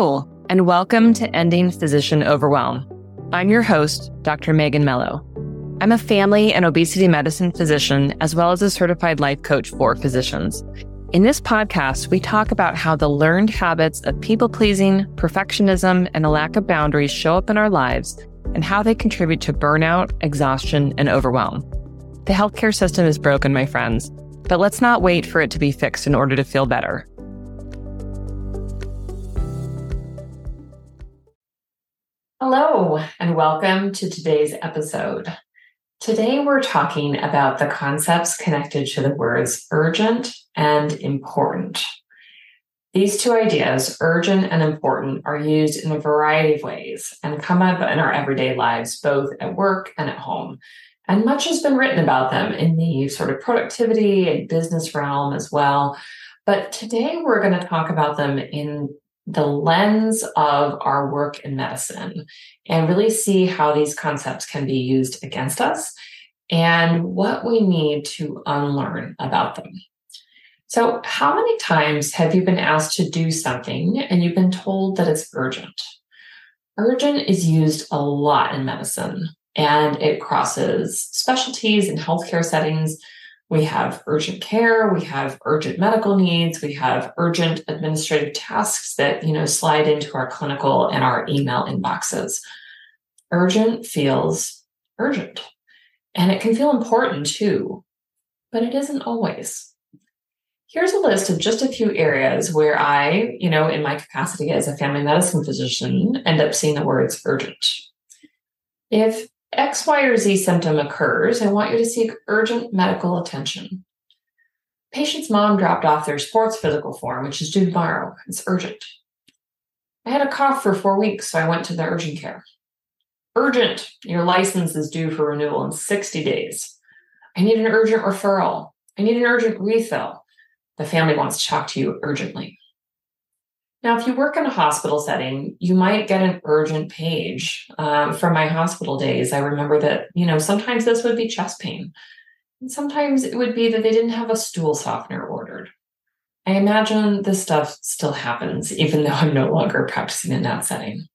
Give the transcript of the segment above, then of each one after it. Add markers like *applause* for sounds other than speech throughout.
Hello, and welcome to Ending Physician Overwhelm. I'm your host, Dr. Megan Mello. I'm a family and obesity medicine physician, as well as a certified life coach for physicians. In this podcast, we talk about how the learned habits of people pleasing, perfectionism, and a lack of boundaries show up in our lives and how they contribute to burnout, exhaustion, and overwhelm. The healthcare system is broken, my friends, but let's not wait for it to be fixed in order to feel better. Hello, and welcome to today's episode. Today, we're talking about the concepts connected to the words urgent and important. These two ideas, urgent and important, are used in a variety of ways and come up in our everyday lives, both at work and at home. And much has been written about them in the sort of productivity and business realm as well. But today, we're going to talk about them in the lens of our work in medicine and really see how these concepts can be used against us and what we need to unlearn about them. So, how many times have you been asked to do something and you've been told that it's urgent? Urgent is used a lot in medicine and it crosses specialties and healthcare settings we have urgent care, we have urgent medical needs, we have urgent administrative tasks that, you know, slide into our clinical and our email inboxes. Urgent feels urgent. And it can feel important too, but it isn't always. Here's a list of just a few areas where I, you know, in my capacity as a family medicine physician, end up seeing the words urgent. If X, Y, or Z symptom occurs, I want you to seek urgent medical attention. Patient's mom dropped off their sports physical form, which is due tomorrow. It's urgent. I had a cough for four weeks, so I went to the urgent care. Urgent, your license is due for renewal in 60 days. I need an urgent referral. I need an urgent refill. The family wants to talk to you urgently. Now, if you work in a hospital setting, you might get an urgent page. Um, from my hospital days, I remember that, you know, sometimes this would be chest pain. And sometimes it would be that they didn't have a stool softener ordered. I imagine this stuff still happens, even though I'm no longer practicing in that setting.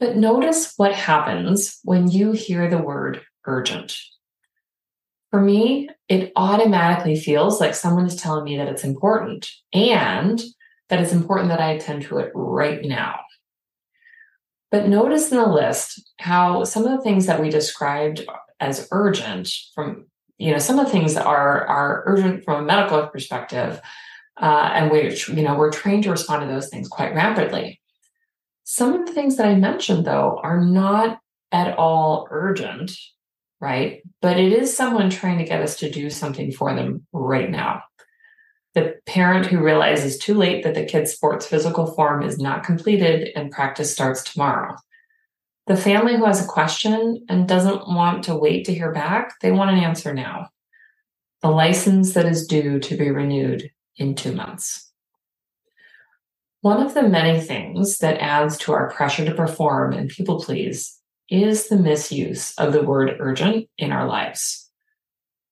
But notice what happens when you hear the word urgent. For me, it automatically feels like someone is telling me that it's important and that it's important that I attend to it right now. But notice in the list how some of the things that we described as urgent from, you know, some of the things that are, are urgent from a medical perspective, uh, and which, you know, we're trained to respond to those things quite rapidly. Some of the things that I mentioned, though, are not at all urgent, right? But it is someone trying to get us to do something for them right now the parent who realizes too late that the kid's sports physical form is not completed and practice starts tomorrow. The family who has a question and doesn't want to wait to hear back, they want an answer now. The license that is due to be renewed in two months. One of the many things that adds to our pressure to perform and people please is the misuse of the word urgent in our lives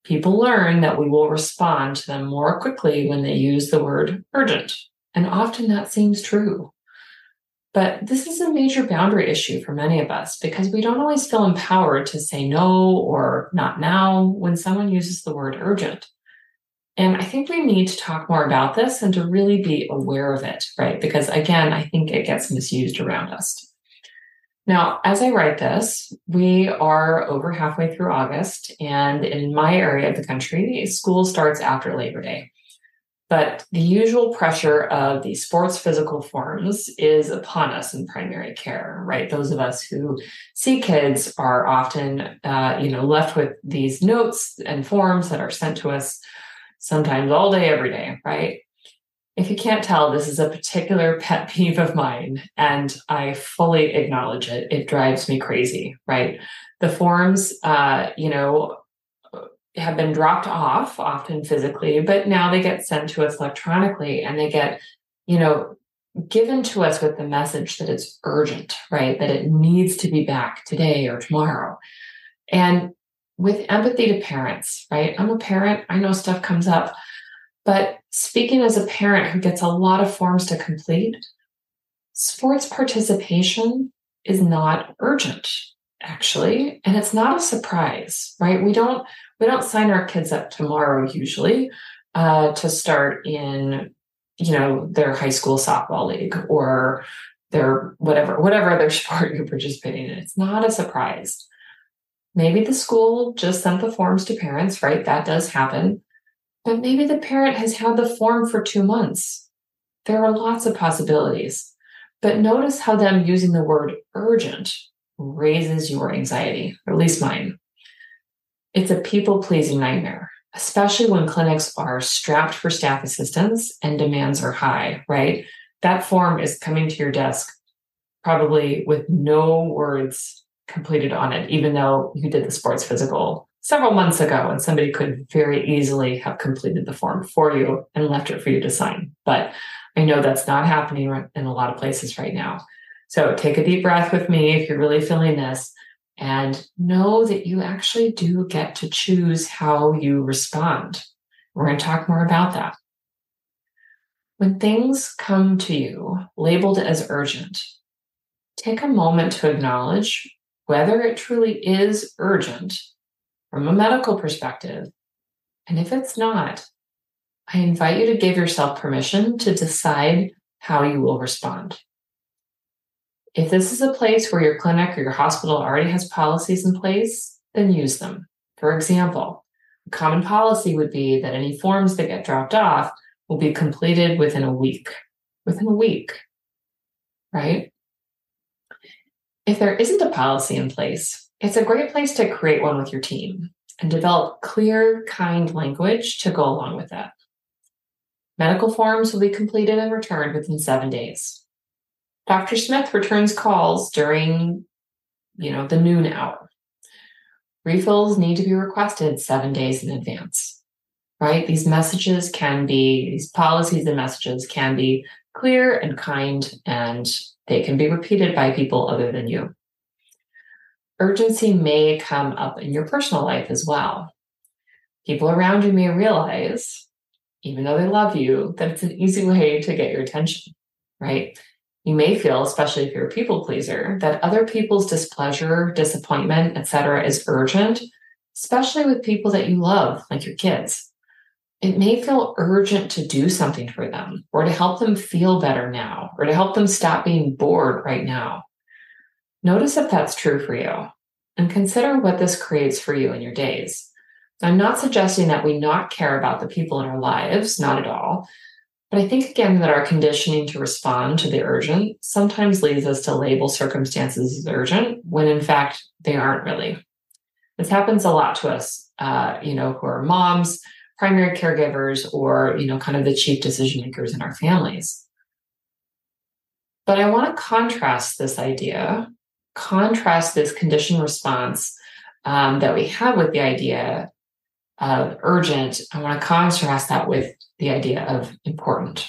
people learn that we will respond to them more quickly when they use the word urgent. And often that seems true. But this is a major boundary issue for many of us because we don't always feel empowered to say no or not now when someone uses the word urgent. And I think we need to talk more about this and to really be aware of it, right? Because again, I think it gets misused around us. Now, as I write this, we are over halfway through August, and in my area of the country, school starts after Labor Day. But the usual pressure of the sports physical forms is upon us in primary care, right? Those of us who see kids are often, uh, you know, left with these notes and forms that are sent to us sometimes all day, every day, right? If you can't tell, this is a particular pet *laughs* peeve of mine, and I fully acknowledge it. It drives me crazy, right? The forms, uh, you know, have been dropped off often physically, but now they get sent to us electronically and they get, you know, given to us with the message that it's urgent, right? That it needs to be back today or tomorrow. And with empathy to parents, right? I'm a parent, I know stuff comes up but speaking as a parent who gets a lot of forms to complete, sports participation is not urgent actually and it's not a surprise right? We don't we don't sign our kids up tomorrow usually uh, to start in you know their high school softball league or their whatever whatever other *laughs* sport you're participating in. It's not a surprise. Maybe the school just sent the forms to parents right? That does happen but maybe the parent has had the form for two months there are lots of possibilities but notice how them using the word urgent raises your anxiety, or at least mine. It's a people pleasing nightmare, especially when clinics are strapped for staff assistance and demands are high, right? That form is coming to your desk probably with no words completed on it, even though you did the sports physical several months ago and somebody could very easily have completed the form for you and left it for you to sign. But I know that's not happening in a lot of places right now. So take a deep breath with me if you're really feeling this and know that you actually do get to choose how you respond. We're going to talk more about that. When things come to you labeled as urgent, take a moment to acknowledge whether it truly is urgent from a medical perspective. And if it's not, I invite you to give yourself permission to decide how you will respond. If this is a place where your clinic or your hospital already has policies in place, then use them. For example, a common policy would be that any forms that get dropped off will be completed within a week. Within a week, right? If there isn't a policy in place, it's a great place to create one with your team and develop clear, kind language to go along with that. Medical forms will be completed and returned within seven days. Dr. Smith returns calls during, you know, the noon hour. Refills need to be requested seven days in advance, right? These messages can be, these policies and messages can be clear and kind, and they can be repeated by people other than you. Urgency may come up in your personal life as well. People around you may realize, even though they love you, that it's an easy way to get your attention, right? you may feel, especially if you're a people pleaser, that other people's displeasure, disappointment, etc., is urgent, especially with people that you love, like your kids. It may feel urgent to do something for them or to help them feel better now or to help them stop being bored right now. Notice if that's true for you and consider what this creates for you in your days. I'm not suggesting that we not care about the people in our lives, not at all. But I think again that our conditioning to respond to the urgent sometimes leads us to label circumstances as urgent when in fact they aren't really. This happens a lot to us, uh, you know, who are moms, primary caregivers, or, you know, kind of the chief decision makers in our families. But I want to contrast this idea, contrast this conditioned response um, that we have with the idea of urgent. I want to contrast that with the idea of important.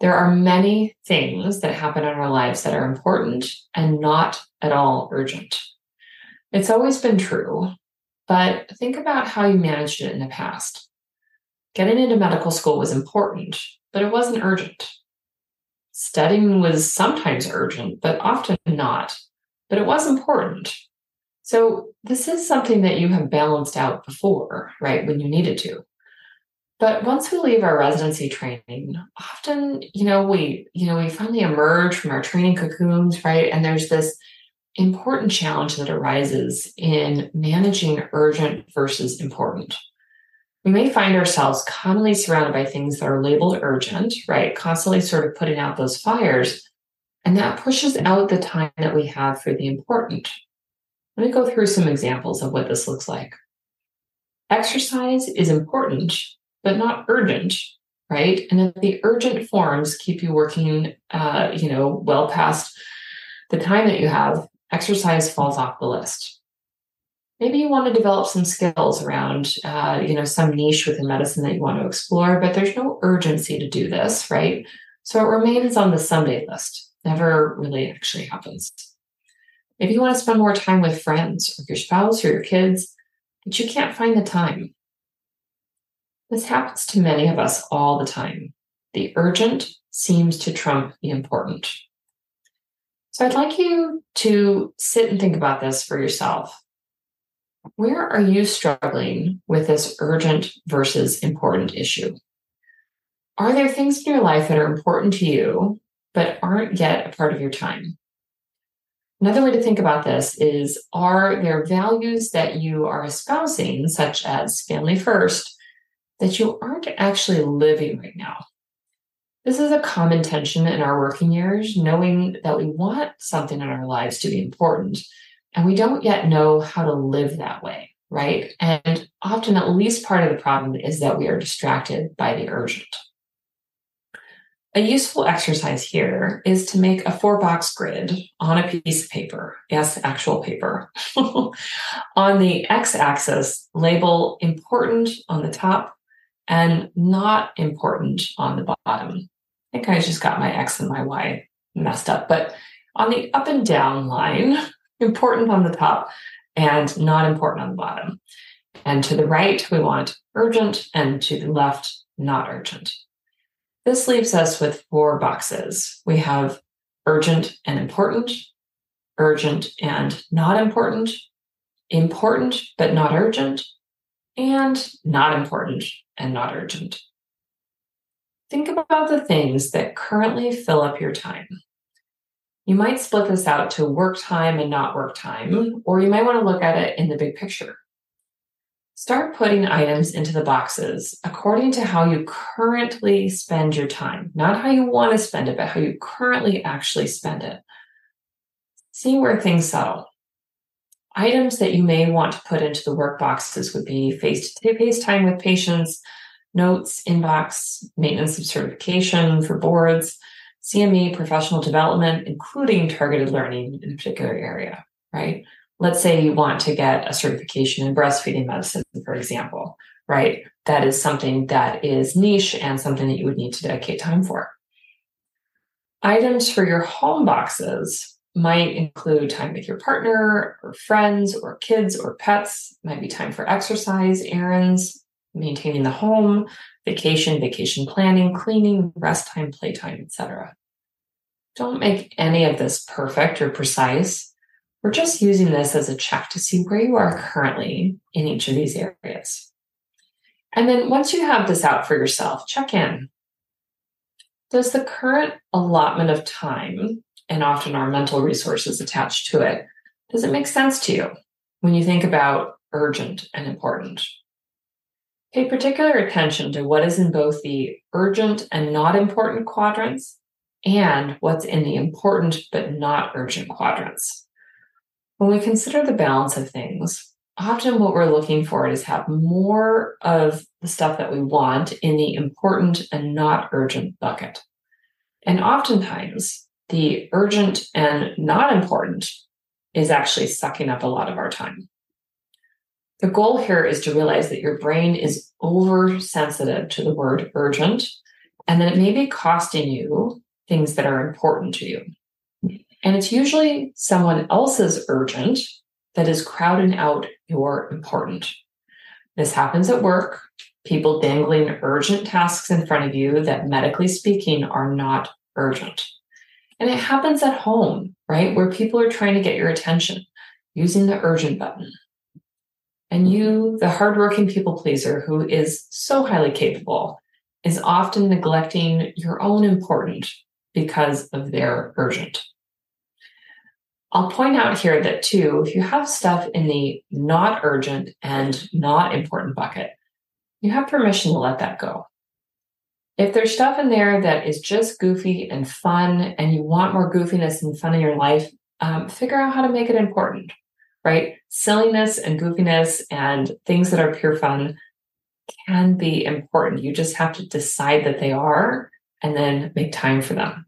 There are many things that happen in our lives that are important and not at all urgent. It's always been true, but think about how you managed it in the past. Getting into medical school was important, but it wasn't urgent. Studying was sometimes urgent, but often not, but it was important. So, this is something that you have balanced out before, right, when you needed to. But once we leave our residency training, often, you know, we, you know, we finally emerge from our training cocoons, right? And there's this important challenge that arises in managing urgent versus important. We may find ourselves constantly surrounded by things that are labeled urgent, right? Constantly sort of putting out those fires. And that pushes out the time that we have for the important. Let me go through some examples of what this looks like. Exercise is important but not urgent, right? And then the urgent forms keep you working, uh, you know, well past the time that you have. Exercise falls off the list. Maybe you want to develop some skills around, uh, you know, some niche within medicine that you want to explore, but there's no urgency to do this, right? So it remains on the someday list. Never really actually happens. Maybe you want to spend more time with friends or your spouse or your kids, but you can't find the time. This happens to many of us all the time. The urgent seems to trump the important, So I'd like you to sit and think about this for yourself. Where are you struggling with this urgent versus important issue? Are there things in your life that are important to you, but aren't yet a part of your time? Another way to think about this is Are there values that you are espousing, such as family first, that you aren't actually living right now? This is a common tension in our working years, knowing that we want something in our lives to be important, and we don't yet know how to live that way, right? And often, at least part of the problem is that we are distracted by the urgent. A useful exercise here is to make a four box grid on a piece of paper. Yes, actual paper. *laughs* on the x axis, label important on the top and not important on the bottom. I think I just got my x and my y messed up, but on the up and down line, important on the top and not important on the bottom. And to the right, we want urgent, and to the left, not urgent. This leaves us with four boxes. We have urgent and important, urgent and not important, important but not urgent, and not important and not urgent. Think about the things that currently fill up your time. You might split this out to work time and not work time, or you might want to look at it in the big picture. Start putting items into the boxes according to how you currently spend your time, not how you want to spend it, but how you currently actually spend it. See where things settle. Items that you may want to put into the work boxes would be face to face time with patients, notes, inbox, maintenance of certification for boards, CME, professional development, including targeted learning in a particular area, right? let's say you want to get a certification in breastfeeding medicine, for example, right? That is something that is niche and something that you would need to dedicate time for. Items for your home boxes might include time with your partner or friends or kids or pets, might be time for exercise, errands, maintaining the home, vacation, vacation planning, cleaning, rest time, playtime, etc. Don't make any of this perfect or precise we're just using this as a check to see where you are currently in each of these areas. And then once you have this out for yourself, check in. Does the current allotment of time, and often our mental resources attached to it, does it make sense to you when you think about urgent and important? Pay particular attention to what is in both the urgent and not important quadrants and what's in the important but not urgent quadrants. When we consider the balance of things, often what we're looking for is have more of the stuff that we want in the important and not urgent bucket. And oftentimes, the urgent and not important is actually sucking up a lot of our time. The goal here is to realize that your brain is oversensitive to the word urgent and that it may be costing you things that are important to you. And it's usually someone else's urgent that is crowding out your important. This happens at work, people dangling urgent tasks in front of you that medically speaking are not urgent. And it happens at home, right? Where people are trying to get your attention using the urgent button. And you, the hardworking people pleaser who is so highly capable, is often neglecting your own important because of their urgent. I'll point out here that too, if you have stuff in the not urgent and not important bucket, you have permission to let that go. If there's stuff in there that is just goofy and fun and you want more goofiness and fun in your life, um, figure out how to make it important, right? Silliness and goofiness and things that are pure fun can be important. You just have to decide that they are and then make time for them.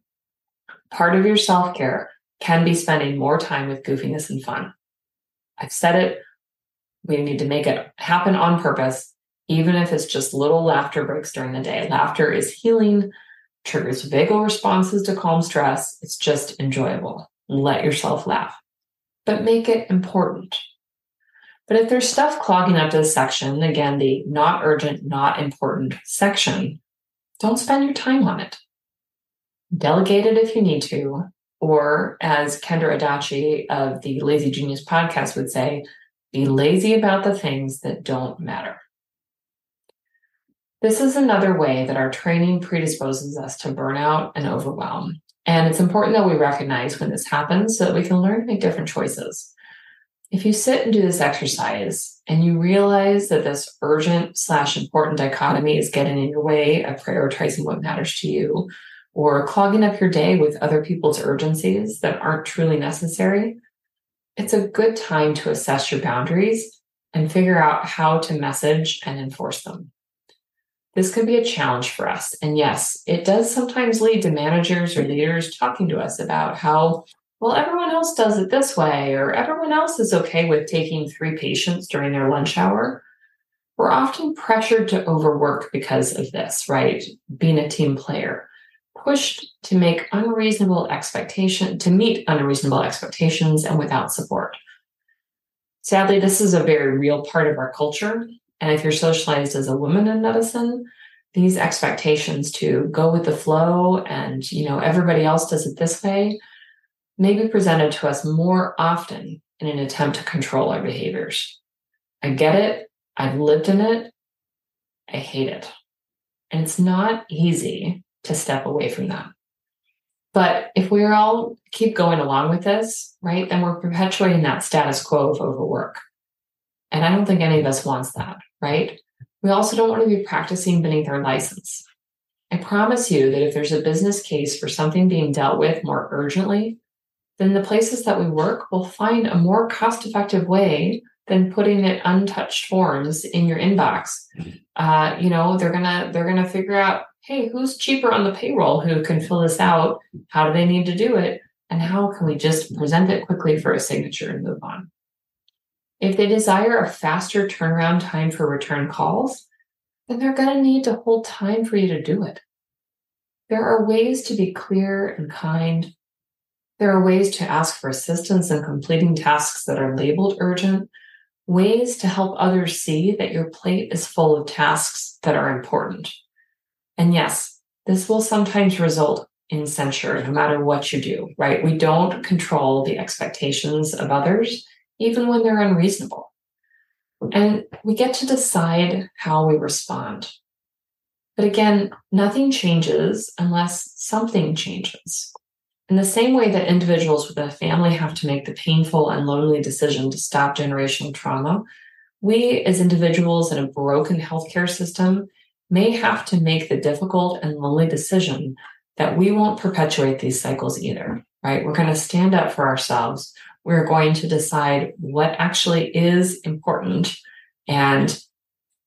Part of your self care can be spending more time with goofiness and fun. I've said it. We need to make it happen on purpose, even if it's just little laughter breaks during the day. Laughter is healing, triggers vagal responses to calm stress. It's just enjoyable. Let yourself laugh, but make it important. But if there's stuff clogging up this section, again, the not urgent, not important section, don't spend your time on it. Delegate it if you need to, Or as Kendra Adachi of the Lazy Genius podcast would say, be lazy about the things that don't matter. This is another way that our training predisposes us to burnout and overwhelm. And it's important that we recognize when this happens so that we can learn to make different choices. If you sit and do this exercise and you realize that this urgent slash important dichotomy is getting in your way of prioritizing what matters to you, or clogging up your day with other people's urgencies that aren't truly necessary, it's a good time to assess your boundaries and figure out how to message and enforce them. This could be a challenge for us. And yes, it does sometimes lead to managers or leaders talking to us about how, well, everyone else does it this way, or everyone else is okay with taking three patients during their lunch hour. We're often pressured to overwork because of this, right? Being a team player, pushed to make unreasonable expectation, to meet unreasonable expectations and without support. Sadly, this is a very real part of our culture and if you're socialized as a woman in medicine, these expectations to go with the flow and, you know, everybody else does it this way may be presented to us more often in an attempt to control our behaviors. I get it. I've lived in it. I hate it. And it's not easy to step away from that. But if we all keep going along with this, right, then we're perpetuating that status quo of overwork. And I don't think any of us wants that, right? We also don't want to be practicing beneath our license. I promise you that if there's a business case for something being dealt with more urgently, then the places that we work will find a more cost effective way than putting it untouched forms in your inbox. Uh, you know, they're gonna they're gonna figure out, hey, who's cheaper on the payroll who can fill this out? How do they need to do it? And how can we just present it quickly for a signature and move on? If they desire a faster turnaround time for return calls, then they're going to need to hold time for you to do it. There are ways to be clear and kind. There are ways to ask for assistance in completing tasks that are labeled urgent, ways to help others see that your plate is full of tasks that are important. And yes, this will sometimes result in censure no matter what you do, right? We don't control the expectations of others even when they're unreasonable. And we get to decide how we respond. But again, nothing changes unless something changes. In the same way that individuals with a family have to make the painful and lonely decision to stop generational trauma, we as individuals in a broken healthcare system may have to make the difficult and lonely decision that we won't perpetuate these cycles either, right? We're going to stand up for ourselves we're going to decide what actually is important and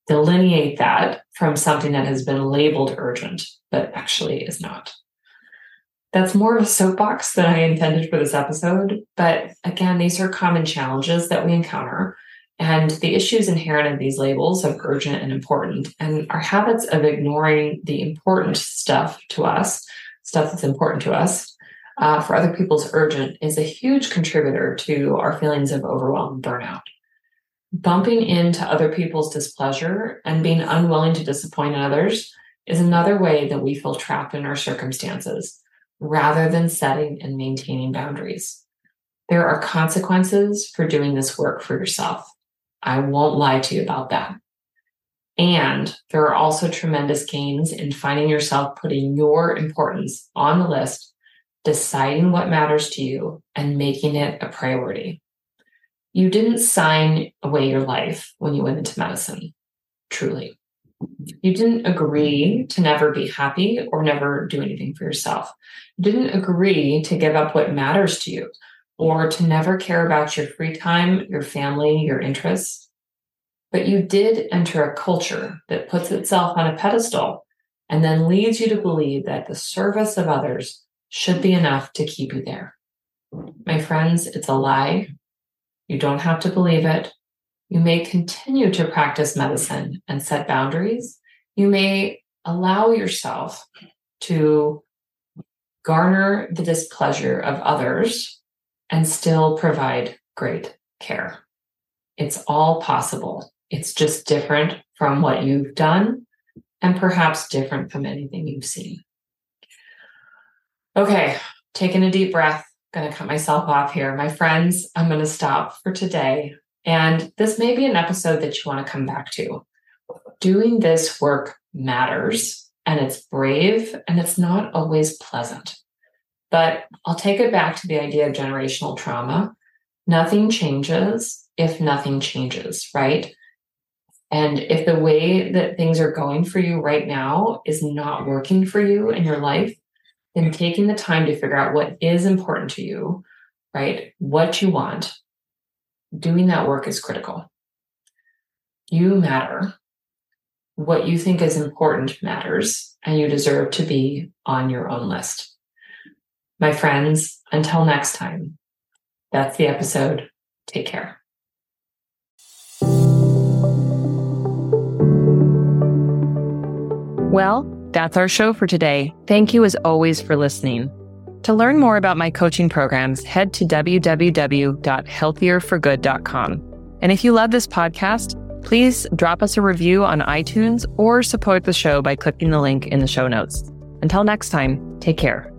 delineate that from something that has been labeled urgent, but actually is not. That's more of a soapbox than I intended for this episode. But again, these are common challenges that we encounter and the issues inherent in these labels of urgent and important, and our habits of ignoring the important stuff to us, stuff that's important to us, uh, for other people's urgent is a huge contributor to our feelings of overwhelm and burnout. Bumping into other people's displeasure and being unwilling to disappoint others is another way that we feel trapped in our circumstances rather than setting and maintaining boundaries. There are consequences for doing this work for yourself. I won't lie to you about that. And there are also tremendous gains in finding yourself putting your importance on the list deciding what matters to you and making it a priority. You didn't sign away your life when you went into medicine, truly. You didn't agree to never be happy or never do anything for yourself. You didn't agree to give up what matters to you or to never care about your free time, your family, your interests. But you did enter a culture that puts itself on a pedestal and then leads you to believe that the service of others should be enough to keep you there. My friends, it's a lie. You don't have to believe it. You may continue to practice medicine and set boundaries. You may allow yourself to garner the displeasure of others and still provide great care. It's all possible. It's just different from what you've done and perhaps different from anything you've seen. Okay, taking a deep breath, going to cut myself off here. My friends, I'm going to stop for today. And this may be an episode that you want to come back to. Doing this work matters and it's brave and it's not always pleasant. But I'll take it back to the idea of generational trauma. Nothing changes if nothing changes, right? And if the way that things are going for you right now is not working for you in your life, then taking the time to figure out what is important to you, right? What you want, doing that work is critical. You matter. What you think is important matters, and you deserve to be on your own list. My friends, until next time, that's the episode. Take care. Well, that's our show for today. Thank you as always for listening. To learn more about my coaching programs, head to www.healthierforgood.com. And if you love this podcast, please drop us a review on iTunes or support the show by clicking the link in the show notes. Until next time, take care.